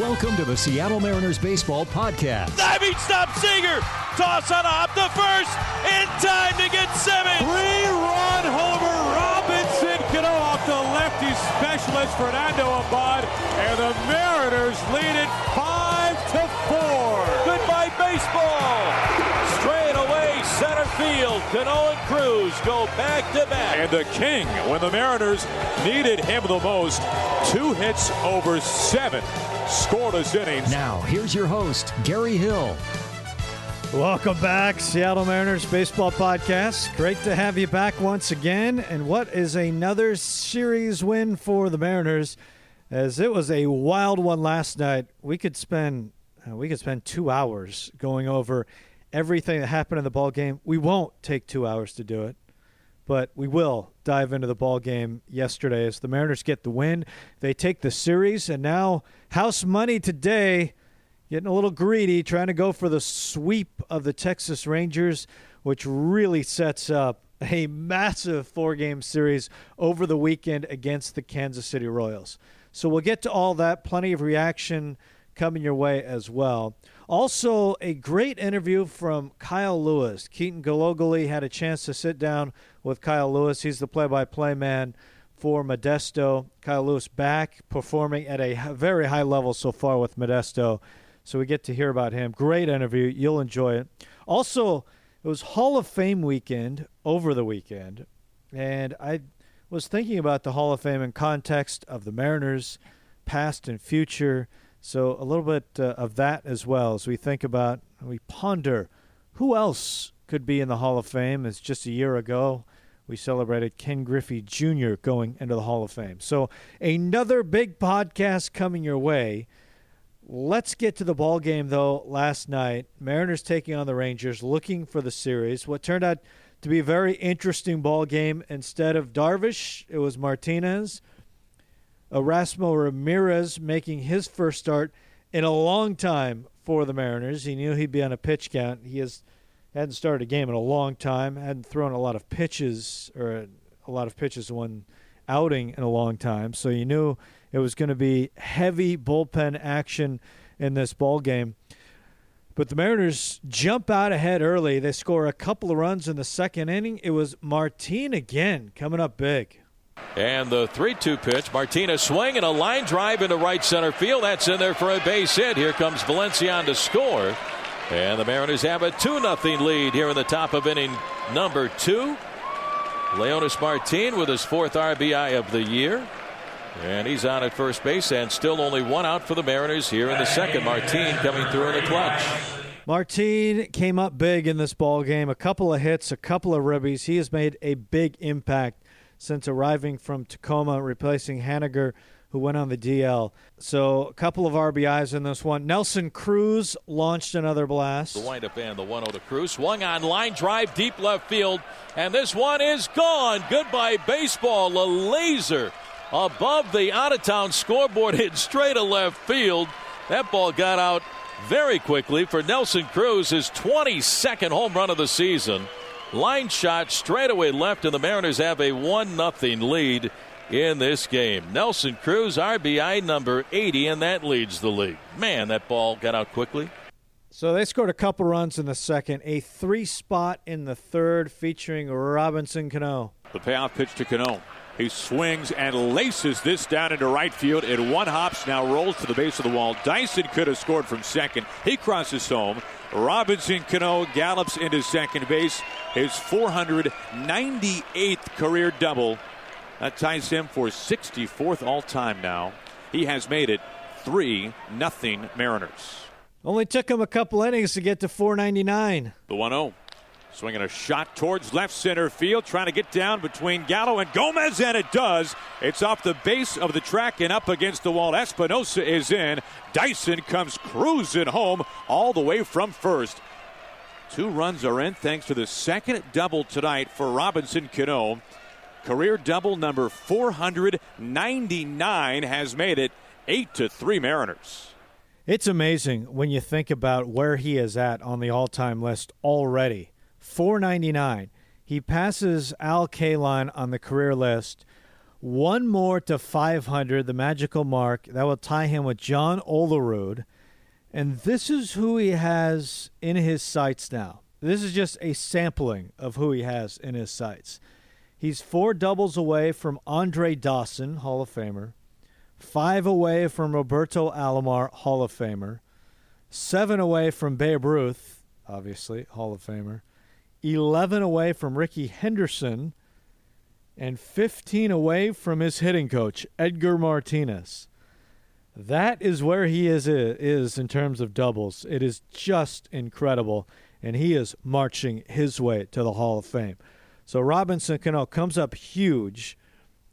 Welcome to the Seattle Mariners Baseball Podcast. Diving stop Seager. Toss on a hop to first. In time to get Simmons. Three-run homer. Robinson Cano off the lefty specialist Fernando Abad. And the Mariners lead it 5 to 4. Goodbye baseball. Straight away field. Cano and Cruz go back to back. And the king, when the Mariners needed him the most, two hits over seven scoreless innings. Now, here's your host, Gary Hill. Welcome back, Seattle Mariners Baseball Podcast. Great to have you back once again. And what is another series win for the Mariners? As it was a wild one last night. We could spend uh, we could spend two hours going over everything that happened in the ball game. We won't take two hours to do it, but we will dive into the ball game yesterday as the Mariners get the win. They take the series, and now house money today getting a little greedy, trying to go for the sweep of the Texas Rangers, which really sets up a massive four game series over the weekend against the Kansas City Royals. So we'll get to all that. Plenty of reaction coming your way as well. Also, a great interview from Kyle Lewis. Keaton Gillogly had a chance to sit down with Kyle Lewis. He's the play by play man for Modesto. Kyle Lewis back performing at a very high level so far with Modesto. So we get to hear about him. Great interview. You'll enjoy it. Also, it was Hall of Fame weekend over the weekend. And I was thinking about the Hall of Fame in context of the Mariners, past and future. So a little bit uh, of that as well as we think about, we ponder who else could be in the Hall of Fame. As just a year ago, we celebrated Ken Griffey Jr. going into the Hall of Fame. So another big podcast coming your way. Let's get to the ball game though. Last night, Mariners taking on the Rangers, looking for the series. What turned out to be a very interesting ball game. Instead of Darvish, it was Martinez. Erasmo Ramirez making his first start in a long time for the Mariners. He knew he'd be on a pitch count. He has hadn't started a game in a long time. Hadn't thrown a lot of pitches or a lot of pitches one outing in a long time. So you knew it was going to be heavy bullpen action in this ball game. But the Mariners jump out ahead early. They score a couple of runs in the second inning. It was Martin again coming up big. And the 3 2 pitch. Martinez swing and a line drive into right center field. That's in there for a base hit. Here comes Valencian to score. And the Mariners have a 2 0 lead here in the top of inning number two. Leonys Martin with his fourth RBI of the year. And he's on at first base and still only one out for the Mariners here in the second. Martin coming through in the clutch. Martin came up big in this ball game. A couple of hits, a couple of ribbies. He has made a big impact since arriving from Tacoma, replacing Haniger, who went on the DL. So a couple of RBIs in this one. Nelson Cruz launched another blast. The windup and the 1 0 to Cruz. Swung on line drive deep left field. And this one is gone. Goodbye, baseball. A laser above the out of town scoreboard hit straight to left field. That ball got out very quickly for Nelson Cruz, his 22nd home run of the season. Line shot straight away left, and the Mariners have a 1 0 lead in this game. Nelson Cruz, RBI number 80, and that leads the league. Man, that ball got out quickly. So they scored a couple runs in the second, a three spot in the third featuring Robinson Cano. The payoff pitch to Cano. He swings and laces this down into right field. It one hops now rolls to the base of the wall. Dyson could have scored from second. He crosses home. Robinson Cano gallops into second base. His 498th career double. That ties him for 64th all time now. He has made it 3 nothing Mariners. Only took him a couple innings to get to 499. The 1 0. Swinging a shot towards left center field, trying to get down between Gallo and Gomez, and it does. It's off the base of the track and up against the wall. Espinosa is in. Dyson comes cruising home all the way from first. Two runs are in thanks to the second double tonight for Robinson Cano. Career double number 499 has made it 8 to 3 Mariners. It's amazing when you think about where he is at on the all-time list already. 499. He passes Al Kaline on the career list one more to 500, the magical mark. That will tie him with John Olerud. And this is who he has in his sights now. This is just a sampling of who he has in his sights. He's four doubles away from Andre Dawson, Hall of Famer, five away from Roberto Alomar, Hall of Famer, seven away from Babe Ruth, obviously, Hall of Famer, 11 away from Rickey Henderson, and 15 away from his hitting coach, Edgar Martinez. That is where he is is in terms of doubles. It is just incredible, and he is marching his way to the Hall of Fame. So Robinson Cano comes up huge,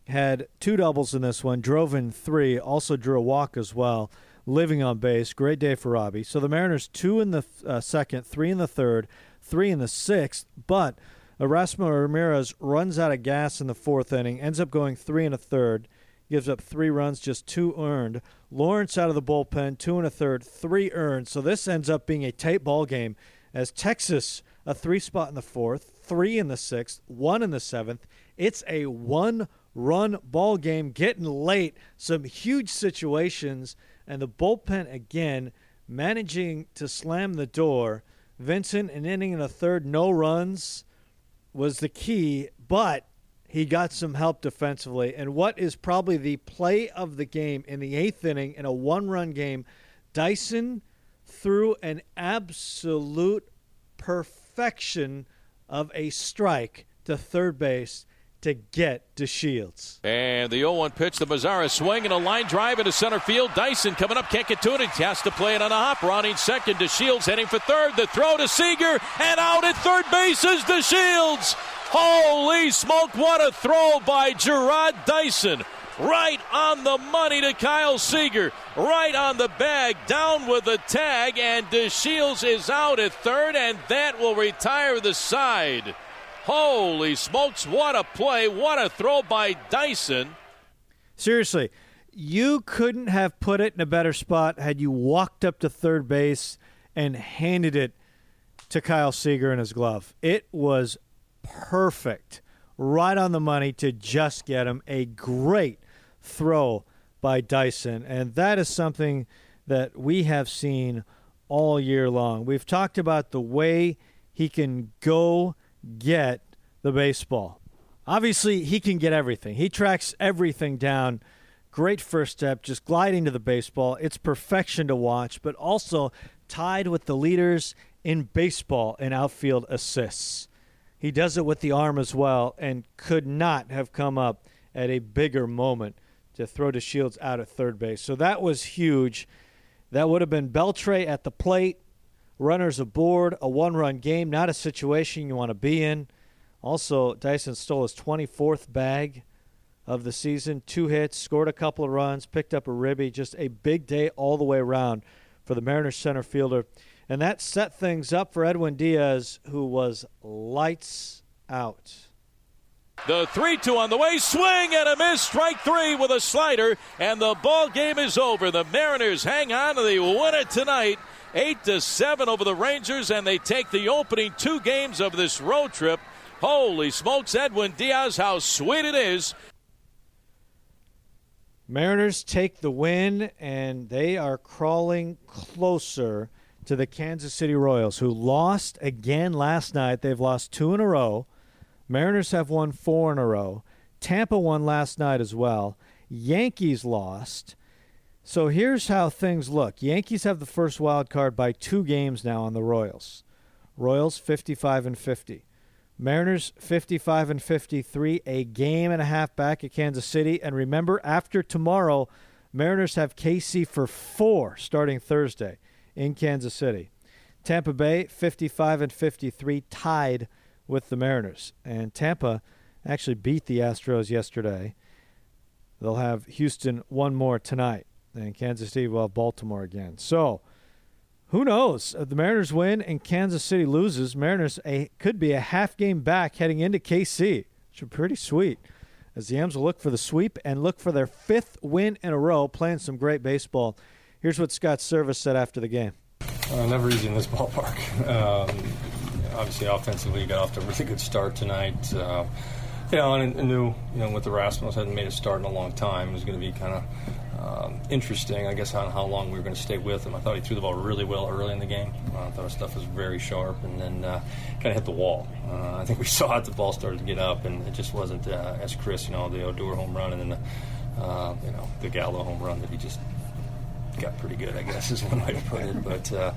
had two doubles in this one, drove in three, also drew a walk as well, living on base. Great day for Robbie. So the Mariners two in the uh, second, three in the third, three in the sixth, but Erasmo Ramirez runs out of gas in the fourth inning, ends up going three and a third, gives up three runs, just two earned. Lawrence out of the bullpen, two and a third, three earned. So this ends up being a tight ball game as Texas a three spot in the fourth, three in the sixth, one in the seventh. It's a one run ball game getting late. Some huge situations, and the bullpen again managing to slam the door. Vincent, an inning and a third, no runs was the key, but he got some help defensively. And what is probably the play of the game in the eighth inning in a one run game, Dyson threw an absolute perfection of a strike to third base to get DeShields. And the 0 1 pitch, the Mazara swing and a line drive into center field. Dyson coming up, can't get to it. He has to play it on a hop. Running second, to Shields, heading for third. The throw to Seager, and out at third base is DeShields. Holy smoke, what a throw by Jarrod Dyson. Right on the money to Kyle Seager. Right on the bag, down with the tag, and DeShields is out at third, and that will retire the side. Holy smokes, what a play. What a throw by Dyson. Seriously, you couldn't have put it in a better spot had you walked up to third base and handed it to Kyle Seager in his glove. It was perfect, right on the money to just get him. A great throw by Dyson, and that is something that we have seen all year long. We've talked about the way he can go get the baseball. Obviously, he can get everything. He tracks everything down. Great first step, just gliding to the baseball. It's perfection to watch, but also tied with the leaders in baseball in outfield assists. He does it with the arm as well and could not have come up at a bigger moment to throw DeShields out at third base. So that was huge. That would have been Beltre at the plate runners aboard, a one run game, not a situation you want to be in. Also, Dyson stole his 24th bag of the season, two hits, scored a couple of runs, picked up a ribby. Just a big day all the way around for the Mariners center fielder. And that set things up for Edwin Diaz, who was lights out. The 3 2 on the way, swing and a miss, strike three with a slider, and the ball game is over. The Mariners hang on to the winner tonight eight to seven over the Rangers, and they take the opening two games of this road trip. Holy smokes, Edwin Diaz, how sweet it is. Mariners take the win, and they are crawling closer to the Kansas City Royals, who lost again last night. They've lost two in a row. Mariners have won four in a row. Tampa won last night as well. Yankees lost. So here's how things look. Yankees have the first wild card by two games now on the Royals. Royals 55 and 50. Mariners 55 and 53, a game and a half back at Kansas City. And remember, after tomorrow, Mariners have KC for four starting Thursday in Kansas City. Tampa Bay 55 and 53, tied with the Mariners. And Tampa actually beat the Astros yesterday. They'll have Houston one more tonight and Kansas City will have Baltimore again. So, who knows? If the Mariners win and Kansas City loses, Mariners a, could be a half game back heading into KC, which is pretty sweet. As the M's will look for the sweep and look for their fifth win in a row, playing some great baseball. Here's what Scott Servais said after the game. Uh, never easy in this ballpark. Um, obviously, offensively, you got off to a really good start tonight. Uh, you know, and I knew, you know, with Erasmo hadn't made a start in a long time, it was going to be kind of um, interesting, I guess, on how long we were going to stay with him. I thought he threw the ball really well early in the game. Uh, I thought his stuff was very sharp, and then uh, kind of hit the wall. Uh, I think we saw it. The ball started to get up, and it just wasn't uh, as crisp. You know, the Odor home run, and then the, uh, you know the Gallo home run that he just got pretty good. I guess is one way to put it, but.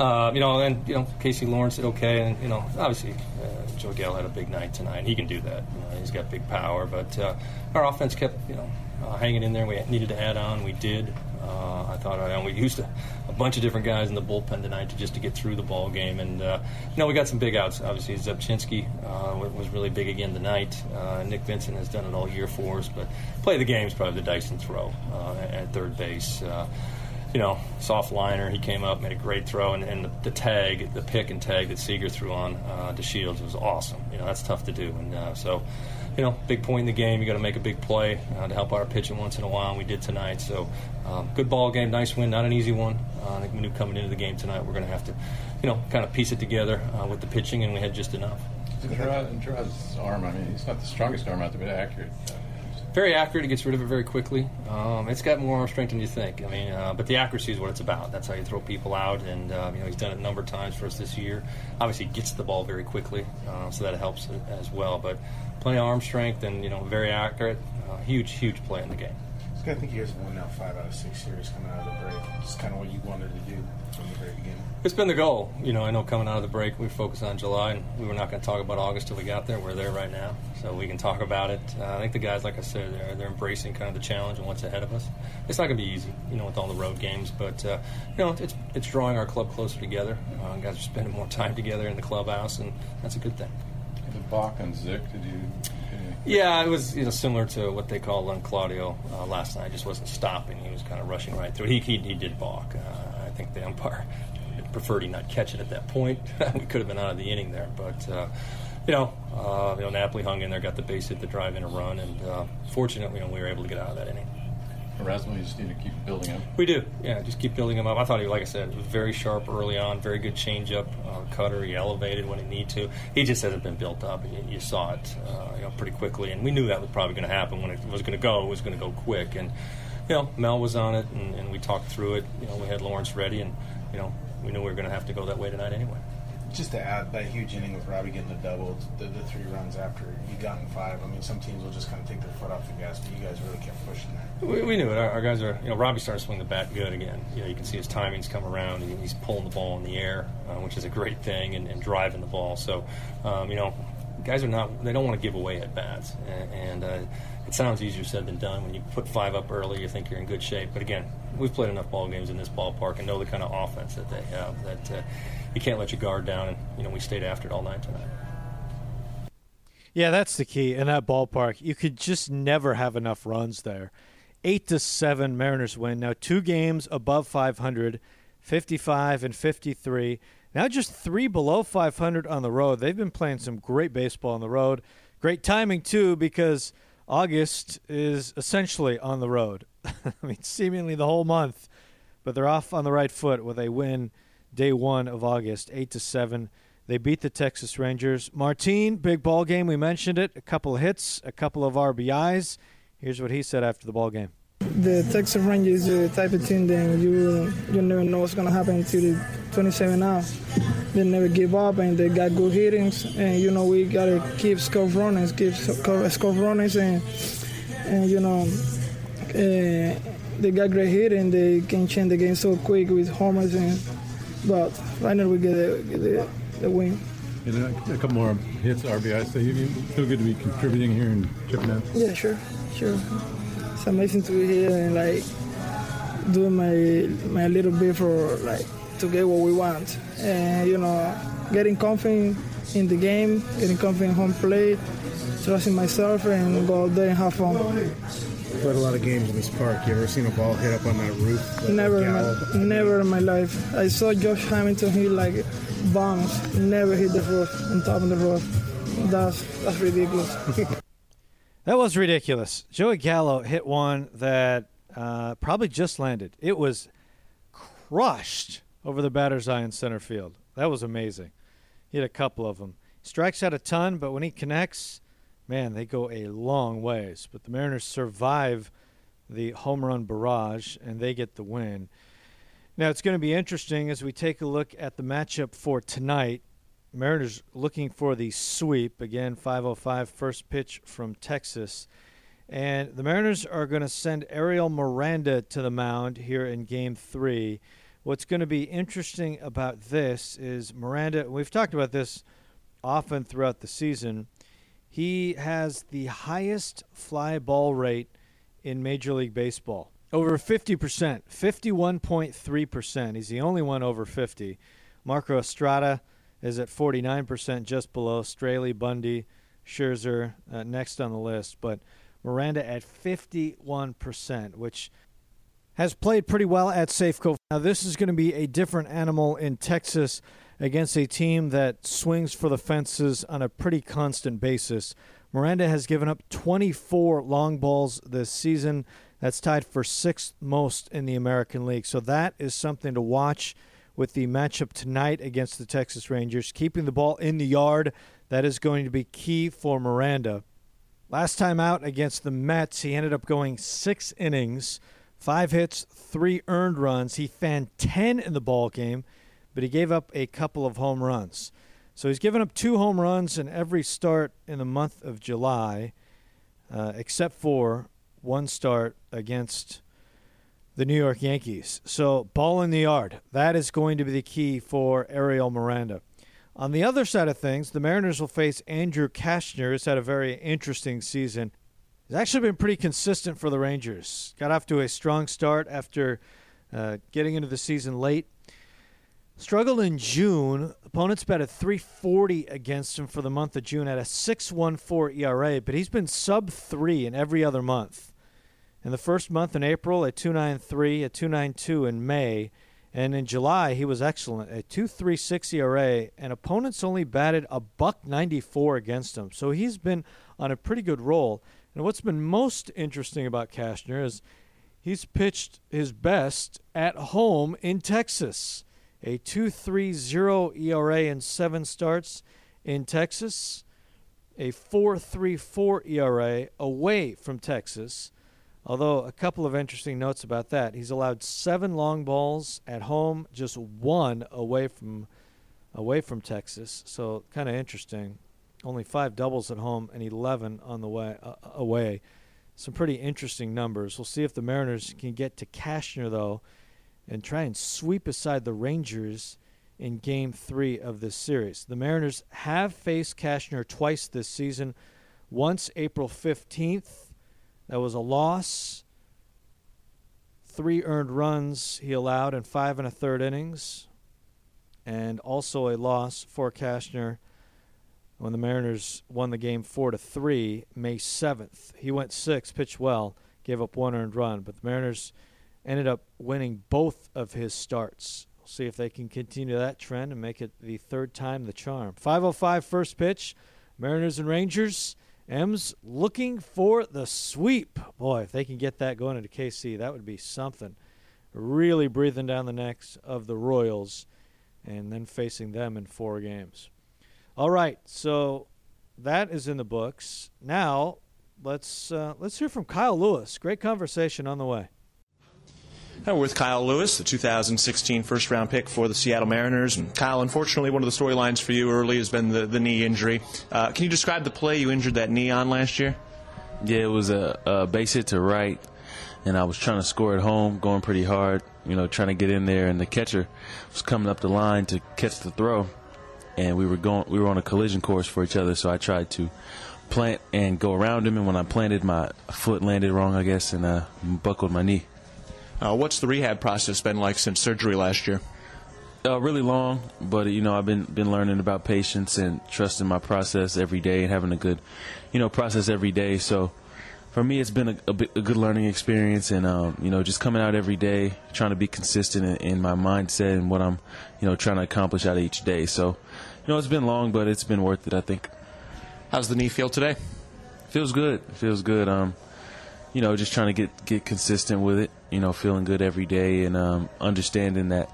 Uh, you know, and you know, Casey Lawrence did okay, and you know, obviously, uh, Joe Gallo had a big night tonight. He can do that. You know, he's got big power, but uh, our offense kept, you know, uh, hanging in there. We needed to add on. We did. Uh, I thought uh, we used a, a, bunch of different guys in the bullpen tonight to just to get through the ball game, and uh, you know we got some big outs. Obviously, Zebchinski uh, was really big again tonight. Nick Vincent has done it all year for us, but play the game is probably the Dyson throw at third base you know, soft liner. He came up, made a great throw, and, and the, the, tag, the pick and tag that Seager threw on uh, DeShields was awesome. You know, that's tough to do. And uh, so, you know, big point in the game. You got to make a big play uh, to help our pitching once in a while, and we did tonight. So, um, good ball game, nice win, not an easy one. Uh, I think we knew coming into the game tonight we're going to have to, you know, kind of piece it together uh, with the pitching, and we had just enough. And Jarrod's arm, I mean, he's not the strongest arm out there, but accurate very accurate. He gets rid of it very quickly. Um, it's got more arm strength than you think. I mean, uh, but the accuracy is what it's about. That's how you throw people out. And uh, you know, he's done it a number of times for us this year. Obviously, he gets the ball very quickly, uh, so that helps as well. But plenty of arm strength and you know, very accurate. Uh, huge, huge play in the game. I think you guys won now five out of six series coming out of the break. Just kind of what you wanted to do from the very beginning. It's been the goal. You know, I know coming out of the break, we focused on July, and we were not going to talk about August till we got there. We're there right now, so we can talk about it. Uh, I think the guys, like I said, they're, they're embracing kind of the challenge and what's ahead of us. It's not going to be easy, you know, with all the road games, but uh, you know, it's it's drawing our club closer together. Uh, guys are spending more time together in the clubhouse, and that's a good thing. The Bach and Zick, did you? Yeah, it was you know similar to what they called on Claudio uh, last night. Just wasn't stopping. He was kind of rushing right through. He he, he did balk. Uh, I think the umpire preferred he not catch it at that point. we could have been out of the inning there, but uh, you know, uh, you know, Napoli hung in there, got the base hit, the drive in a run, and uh, fortunately, you know, we were able to get out of that inning. Erasmo, you just need to keep building him. We do, yeah. Just keep building him up. I thought he, like I said, was very sharp early on. Very good changeup, uh, cutter. He elevated when he need to. He just hasn't been built up. You, you saw it, uh, you know, pretty quickly, and we knew that was probably going to happen when it was going to go. It was going to go quick, and you know, Mel was on it, and, and we talked through it. You know, we had Lawrence ready, and you know, we knew we were going to have to go that way tonight anyway. Just to add that huge inning with Robbie getting the double, the, the three runs after he got in five. I mean, some teams will just kind of take their foot off the gas, but you guys really kept pushing that. We, we knew it. Our, our, guys are, you know, Robbie started to swing the bat good again. You know, you can see his timings come around. He's pulling the ball in the air, uh, which is a great thing, and, and driving the ball. So, um, you know, guys are not, they don't want to give away at bats. And, and uh, it sounds easier said than done. When you put five up early, you think you're in good shape. But again, we've played enough ball games in this ballpark and know the kind of offense that they have that uh, you can't let your guard down. And you know we stayed after it all night tonight. Yeah, that's the key in that ballpark. You could just never have enough runs there. Eight to seven, Mariners win. Now two games above 500, 55 and 53. Now just three below 500 on the road. They've been playing some great baseball on the road. Great timing too, because August is essentially on the road. I mean, seemingly the whole month, but they're off on the right foot with a win day one of August, eight to seven. They beat the Texas Rangers. Martin, big ball game. We mentioned it. A couple of hits, a couple of RBIs. Here's what he said after the ball game. The Texas Rangers are the type of team that you you never know what's gonna happen until the 27 now. They never give up and they got good hittings and you know we gotta keep score runners, keep score runners and and you know uh, they got great hit and they can change the game so quick with homers and but finally we get the, get the, the win. And a, a, couple more hits, RBI. So you feel good to be contributing here and chipping in. Yeah, sure, sure it's amazing to be here and like doing my my little bit for like to get what we want and you know getting confident in the game getting confident home plate trusting myself and go out there and have fun played a lot of games in this park. You ever seen a ball hit up on that roof? Never, in my, never in my life. I saw Josh Hamilton hit like bombs. Never hit the roof on top of the roof. That's that's ridiculous. That was ridiculous. Joey Gallo hit one that uh, probably just landed. It was crushed over the batter's eye in center field. That was amazing. He had a couple of them. Strikes out a ton, but when he connects, man, they go a long ways. But the Mariners survive the home run barrage and they get the win. Now it's going to be interesting as we take a look at the matchup for tonight. Mariners looking for the sweep again 505 first pitch from Texas. And the Mariners are going to send Ariel Miranda to the mound here in game 3. What's going to be interesting about this is Miranda, we've talked about this often throughout the season. He has the highest fly ball rate in Major League Baseball. Over 50%, 51.3%. He's the only one over 50. Marco Estrada is at 49%, just below. Straily, Bundy, Scherzer uh, next on the list. But Miranda at 51%, which has played pretty well at Safeco. Now, this is going to be a different animal in Texas against a team that swings for the fences on a pretty constant basis. Miranda has given up 24 long balls this season. That's tied for sixth most in the American League. So that is something to watch with the matchup tonight against the Texas Rangers. Keeping the ball in the yard, that is going to be key for Miranda. Last time out against the Mets, he ended up going six innings, five hits, three earned runs. He fanned 10 in the ball game but he gave up a couple of home runs. So he's given up two home runs in every start in the month of July, uh, except for one start against the New York Yankees. So ball in the yard. That is going to be the key for Ariel Miranda. On the other side of things, the Mariners will face Andrew Cashner, who's had a very interesting season. He's actually been pretty consistent for the Rangers. Got off to a strong start after uh, getting into the season late Struggled in June. Opponents bet a 340 against him for the month of June at a 6.14 ERA, but he's been sub 3 in every other month. In the first month in April, at 2.93, at 2.92 in May, and in July he was excellent, at 2.36 ERA, and opponents only batted a buck 94 against him. So he's been on a pretty good roll. And what's been most interesting about Cashner is he's pitched his best at home in Texas a 2.30 ERA in seven starts in Texas, a 4.34 ERA away from Texas. Although a couple of interesting notes about that, he's allowed seven long balls at home, just one away from away from Texas. So kind of interesting. Only five doubles at home and 11 on the way uh, away. Some pretty interesting numbers. We'll see if the Mariners can get to Cashner though and try and sweep aside the Rangers in game three of this series. The Mariners have faced Cashner twice this season. Once April 15th, that was a loss. Three earned runs he allowed in five and a third innings, and also a loss for Cashner when the Mariners won the game four to three May 7th. He went six, pitched well, gave up one earned run, but the Mariners ended up winning both of his starts. We'll see if they can continue that trend and make it the third time the charm. 505 first pitch, Mariners and Rangers. M's looking for the sweep. Boy, if they can get that going into KC, that would be something. Really breathing down the necks of the Royals and then facing them in four games. All right, so that is in the books. Now, let's uh, let's hear from Kyle Lewis. Great conversation on the way. We're with Kyle Lewis, the 2016 first round pick for the Seattle Mariners. And Kyle, unfortunately, one of the storylines for you early has been the, the knee injury. Uh, can you describe the play you injured that knee on last year? Yeah, it was a, a base hit to right, and I was trying to score at home, going pretty hard, you know, trying to get in there, and the catcher was coming up the line to catch the throw, and we were going, we were on a collision course for each other, so I tried to plant and go around him, and when I planted, my foot landed wrong, I guess, and uh, buckled my knee. Uh, what's the rehab process been like since surgery last year? Uh, really long, but you know I've been been learning about patience and trusting my process every day and having a good, you know, process every day. So for me, it's been a, a, bit, a good learning experience, and um, you know, just coming out every day, trying to be consistent in, in, my mindset and what I'm, you know, trying to accomplish out of each day. So, you know, it's been long, but it's been worth it. I think. How's the knee feel today? Feels good. Feels good. Um, you know, just trying to get get consistent with it. You know, feeling good every day and um, understanding that,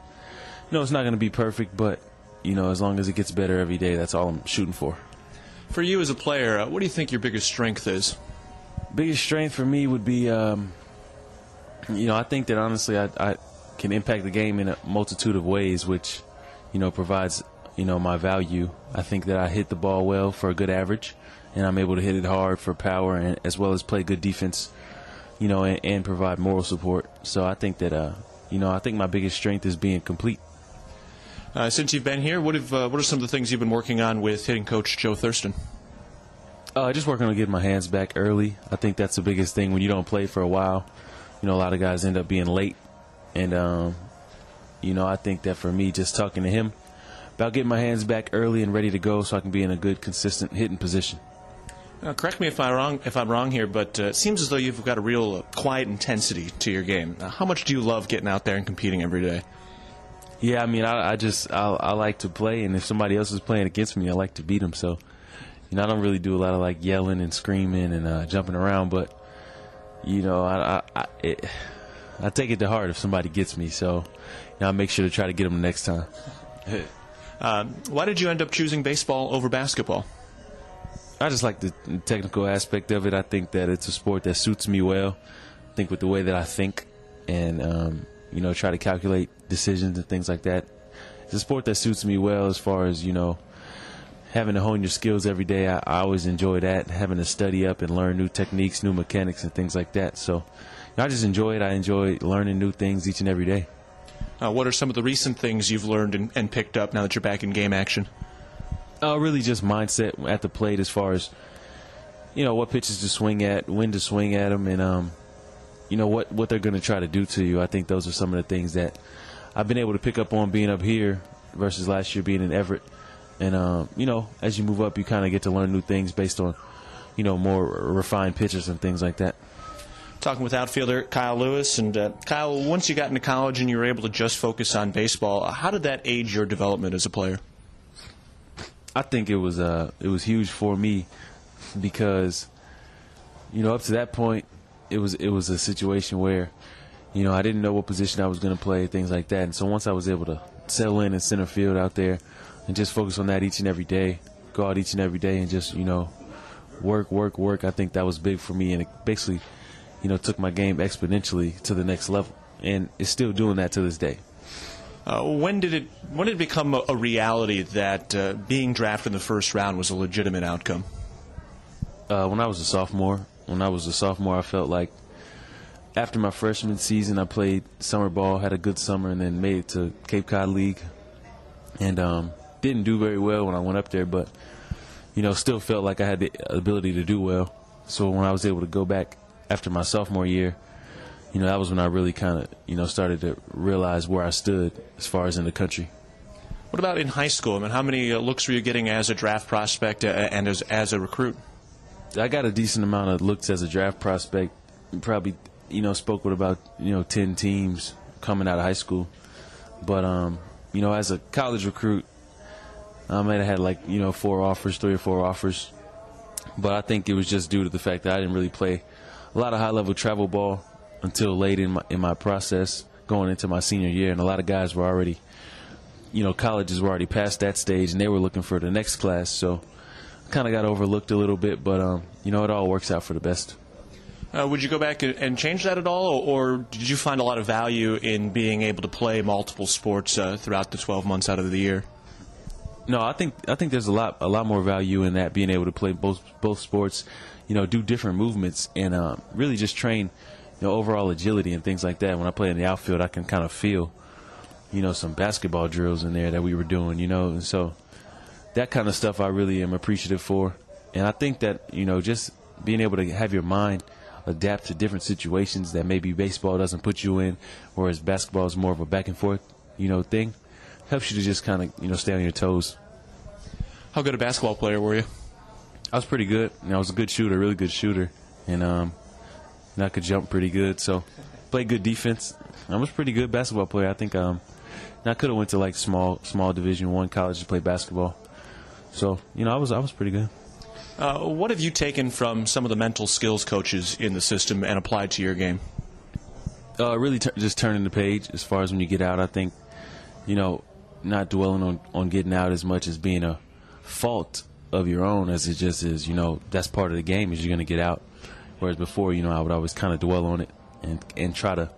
you know, it's not going to be perfect, but you know, as long as it gets better every day, that's all I'm shooting for. For you as a player, uh, what do you think your biggest strength is? Biggest strength for me would be, um, you know, I think that honestly, I, I can impact the game in a multitude of ways, which, you know, provides, you know, my value. I think that I hit the ball well for a good average, and I'm able to hit it hard for power, and as well as play good defense, you know, and, and provide moral support. So I think that, uh, you know, I think my biggest strength is being complete. Uh, since you've been here, what have uh, what are some of the things you've been working on with hitting coach Joe Thurston? Uh, just working on getting my hands back early. I think that's the biggest thing when you don't play for a while. You know, a lot of guys end up being late, and um, you know, I think that for me, just talking to him about getting my hands back early and ready to go, so I can be in a good, consistent hitting position. Uh, correct me if I'm wrong. If I'm wrong here, but uh, it seems as though you've got a real uh, quiet intensity to your game. how much do you love getting out there and competing every day? Yeah, I mean, I, I just I, I, like to play, and if somebody else is playing against me, I like to beat them. So, you know, I don't really do a lot of like yelling and screaming and uh, jumping around, but you know, I I, it, I take it to heart if somebody gets me. So, you know, I make sure to try to get them the next time. Um, why did you end up choosing baseball over basketball? I just like the technical aspect of it. I think that it's a sport that suits me well. I think with the way that I think, and um, you know, try to calculate decisions and things like that. It's a sport that suits me well as far as, you know, having to hone your skills every day. I, I always enjoy that, having to study up and learn new techniques, new mechanics, and things like that. So you know, I just enjoy it. I enjoy learning new things each and every day. Uh, what are some of the recent things you've learned and, and, picked up now that you're back in game action? Uh, really, just mindset at the plate as far as you know what pitches to swing at, when to swing at them, and um, you know what what they're going to try to do to you. I think those are some of the things that I've been able to pick up on being up here versus last year being in Everett. And um, you know, as you move up, you kind of get to learn new things based on you know more refined pitches and things like that. Talking with outfielder Kyle Lewis, and uh, Kyle, once you got into college and you were able to just focus on baseball, how did that age your development as a player? I think it was uh, it was huge for me because you know up to that point it was it was a situation where, you know, I didn't know what position I was going to play, things like that. And so once I was able to settle in in center field out there, and just focus on that each and every day, go out each and every day, and just you know, work, work, work. I think that was big for me, and it basically, you know, took my game exponentially to the next level, and is still doing that to this day. Uh, when did it when did it become a, a reality that uh, being drafted in the first round was a legitimate outcome? Uh, when I was a sophomore, when I was a sophomore, I felt like after my freshman season, I played summer ball, had a good summer, and then made it to Cape Cod League, and um, didn't do very well when I went up there, but you know, still felt like I had the ability to do well. So when I was able to go back after my sophomore year, you know, that was when I really kind of, you know, started to realize where I stood as far as in the country. What about in high school? I mean, how many uh, looks were you getting as a draft prospect uh, and as as a recruit? I got a decent amount of looks as a draft prospect. Probably, you know, spoke with about you know ten teams coming out of high school. But um, you know, as a college recruit, I might have had like you know four offers, three or four offers. But I think it was just due to the fact that I didn't really play a lot of high level travel ball until late in my in my process going into my senior year, and a lot of guys were already, you know, colleges were already past that stage, and they were looking for the next class. So kind of got overlooked a little bit, but um, you know, it all works out for the best. Uh, would you go back and change that at all, or did you find a lot of value in being able to play multiple sports uh, throughout the 12 months out of the year? No, I think I think there's a lot a lot more value in that being able to play both both sports, you know, do different movements and uh, really just train, you know, overall agility and things like that. When I play in the outfield, I can kind of feel, you know, some basketball drills in there that we were doing, you know, and so that kind of stuff I really am appreciative for. And I think that, you know, just being able to have your mind adapt to different situations that maybe baseball doesn't put you in, whereas basketball is more of a back and forth, you know, thing, helps you to just kind of, you know, stay on your toes. How good a basketball player were you? I was pretty good. You know, I was a good shooter, really good shooter. And, um, and I could jump pretty good. So, played good defense. I was a pretty good basketball player. I think um, I could have went to like small small Division One college to play basketball. So you know, I was I was pretty good. Uh, what have you taken from some of the mental skills coaches in the system and applied to your game? Uh, really, t- just turning the page as far as when you get out. I think, you know, not dwelling on, on getting out as much as being a fault of your own as it just is. You know, that's part of the game is you're going to get out. Whereas before, you know, I would always kind of dwell on it and and try to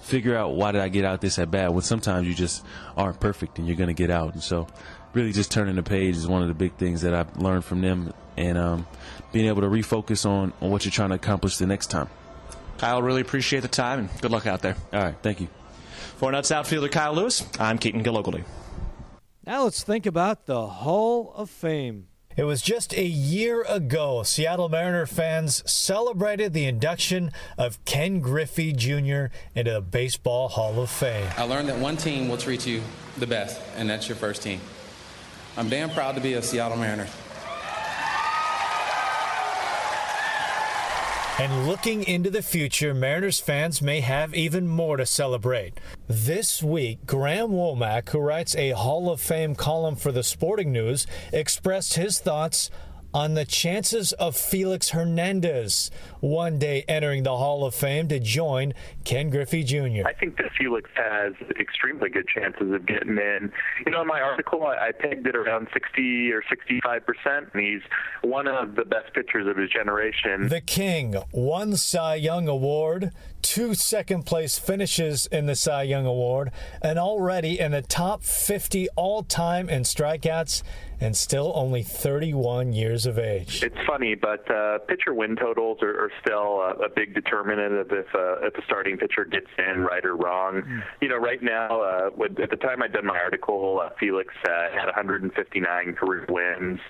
figure out why did I get out this at bat when sometimes you just aren't perfect and you're going to get out. And so, really, just turning the page is one of the big things that I've learned from them, and um, being able to refocus on on what you're trying to accomplish the next time. Kyle, really appreciate the time and good luck out there. All right, thank you. For Nuts outfielder Kyle Lewis, I'm Keaton Gillogly. Now let's think about the Hall of Fame. It was just a year ago, Seattle Mariner fans celebrated the induction of Ken Griffey Jr. into the Baseball Hall of Fame. I learned that one team will treat you the best, and that's your first team. I'm damn proud to be a Seattle Mariner. And looking into the future, Mariners fans may have even more to celebrate. This week, Graham Womack, who writes a Hall of Fame column for the Sporting News, expressed his thoughts on the chances of Felix Hernandez one day entering the Hall of Fame to join Ken Griffey Jr. I think that Felix has extremely good chances of getting in. You know, in my article, I, I pegged it around 60 or 65 percent, and he's one of the best pitchers of his generation. The King, one Cy Young Award, two second place finishes in the Cy Young Award, and already in the top 50 all time in strikeouts and still only 31 years of age. It's funny, but uh, pitcher win totals are, are still a, a, big determinant of if, uh, if a starting pitcher gets in, right or wrong. Mm. You know, right now, uh, at the time I'd done my article, uh, Felix uh, had 159 career wins.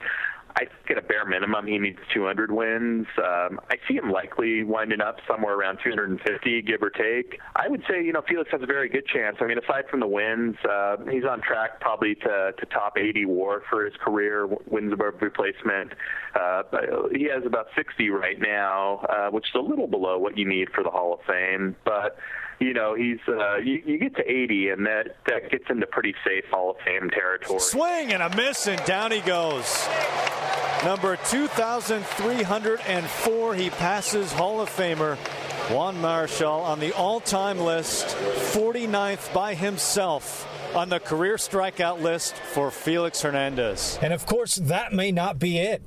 I think at a bare minimum he needs 200 wins. Um, I see him likely winding up somewhere around 250, give or take. I would say, you know, Felix has a very good chance. I mean, aside from the wins, uh, he's on track probably to, to top 80 WAR for his career, wins above replacement. Uh, he has about 60 right now, uh, which is a little below what you need for the Hall of Fame, but you know, he's uh, you, you get to 80, and that that gets into pretty safe Hall of Fame territory. Swing and a miss, and down he goes. Number 2,304, he passes Hall of Famer Juan Marichal on the all-time list, 49th by himself on the career strikeout list for Felix Hernandez. And of course, that may not be it.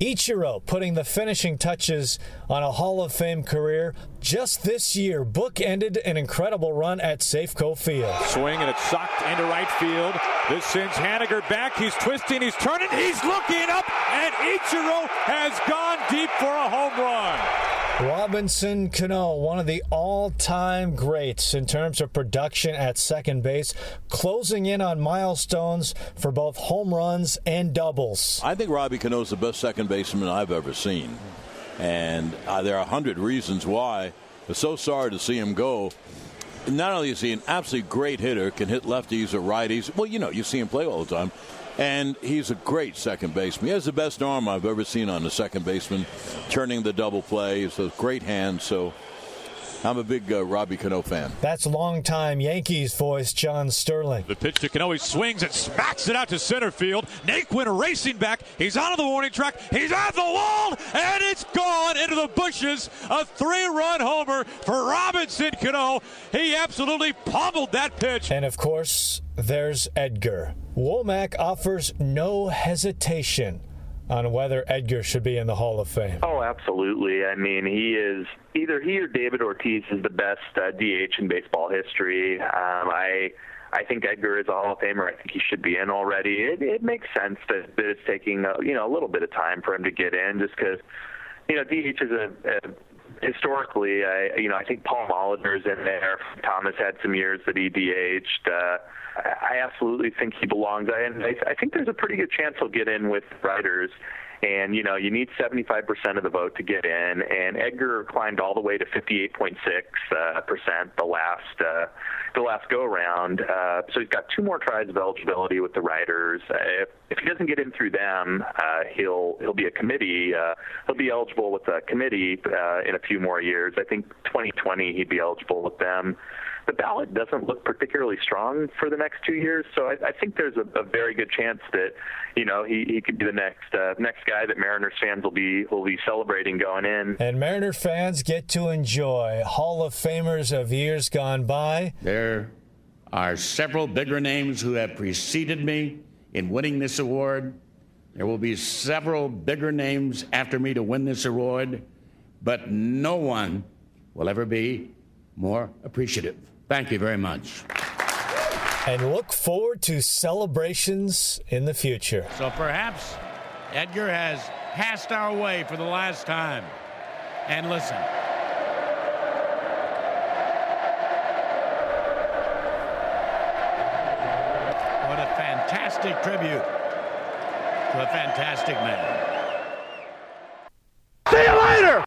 Ichiro putting the finishing touches on a Hall of Fame career. Just this year, Book ended an incredible run at Safeco Field. Swing and it's socked into right field. This sends Haniger back. He's twisting, he's turning, he's looking up, and Ichiro has gone deep for a home run. Robinson Cano, one of the all time greats in terms of production at second base, closing in on milestones for both home runs and doubles. I think Robbie Cano is the best second baseman I've ever seen. And uh, there are a hundred reasons why. I'm so sorry to see him go. Not only is he an absolutely great hitter, can hit lefties or righties. Well, you know, you see him play all the time and he's a great second baseman. He has the best arm I've ever seen on a second baseman, turning the double play. He's a great hand. So I'm a big uh, Robbie Cano fan. That's longtime Yankees voice John Sterling. The pitch to Cano, he swings and smacks it out to center field. Naquin racing back. He's out of the warning track. He's at the wall, and it's gone into the bushes. A three-run homer for Robinson Cano. He absolutely pummeled that pitch. And of course, there's Edgar. Womack offers no hesitation on whether Edgar should be in the Hall of Fame. Oh, absolutely. I mean, he is either he or David Ortiz is the best uh, DH in baseball history. Um, I I think Edgar is a Hall of Famer. I think he should be in already. It, it makes sense that, that it's taking a, you know a little bit of time for him to get in, just because you know DH is a, a historically, I, you know, I think Paul Molitor's in there. Thomas had some years that he DH'd. Uh, I absolutely think he belongs. I, And I, I think there's a pretty good chance he'll get in with writers. And you know, you need 75% of the vote to get in. And Edgar climbed all the way to 58.6 uh, percent the last uh, the last go around. Uh, so he's got two more tries of eligibility with the writers. If, if he doesn't get in through them, uh, he'll he'll be a committee. Uh, he'll be eligible with a committee uh, in a few more years. I think 2020 he'd be eligible with them the ballot doesn't look particularly strong for the next two years. So I, I think there's a, a, very good chance that you know he, he could be the next uh, next guy that Mariners fans will be will be celebrating going in. And Mariner fans get to enjoy Hall of Famers of years gone by. There are several bigger names who have preceded me in winning this award. There will be several bigger names after me to win this award, but no one will ever be more appreciative. Thank you very much. And look forward to celebrations in the future. So perhaps Edgar has passed our way for the last time. And listen. What a fantastic tribute to a fantastic man. See you later!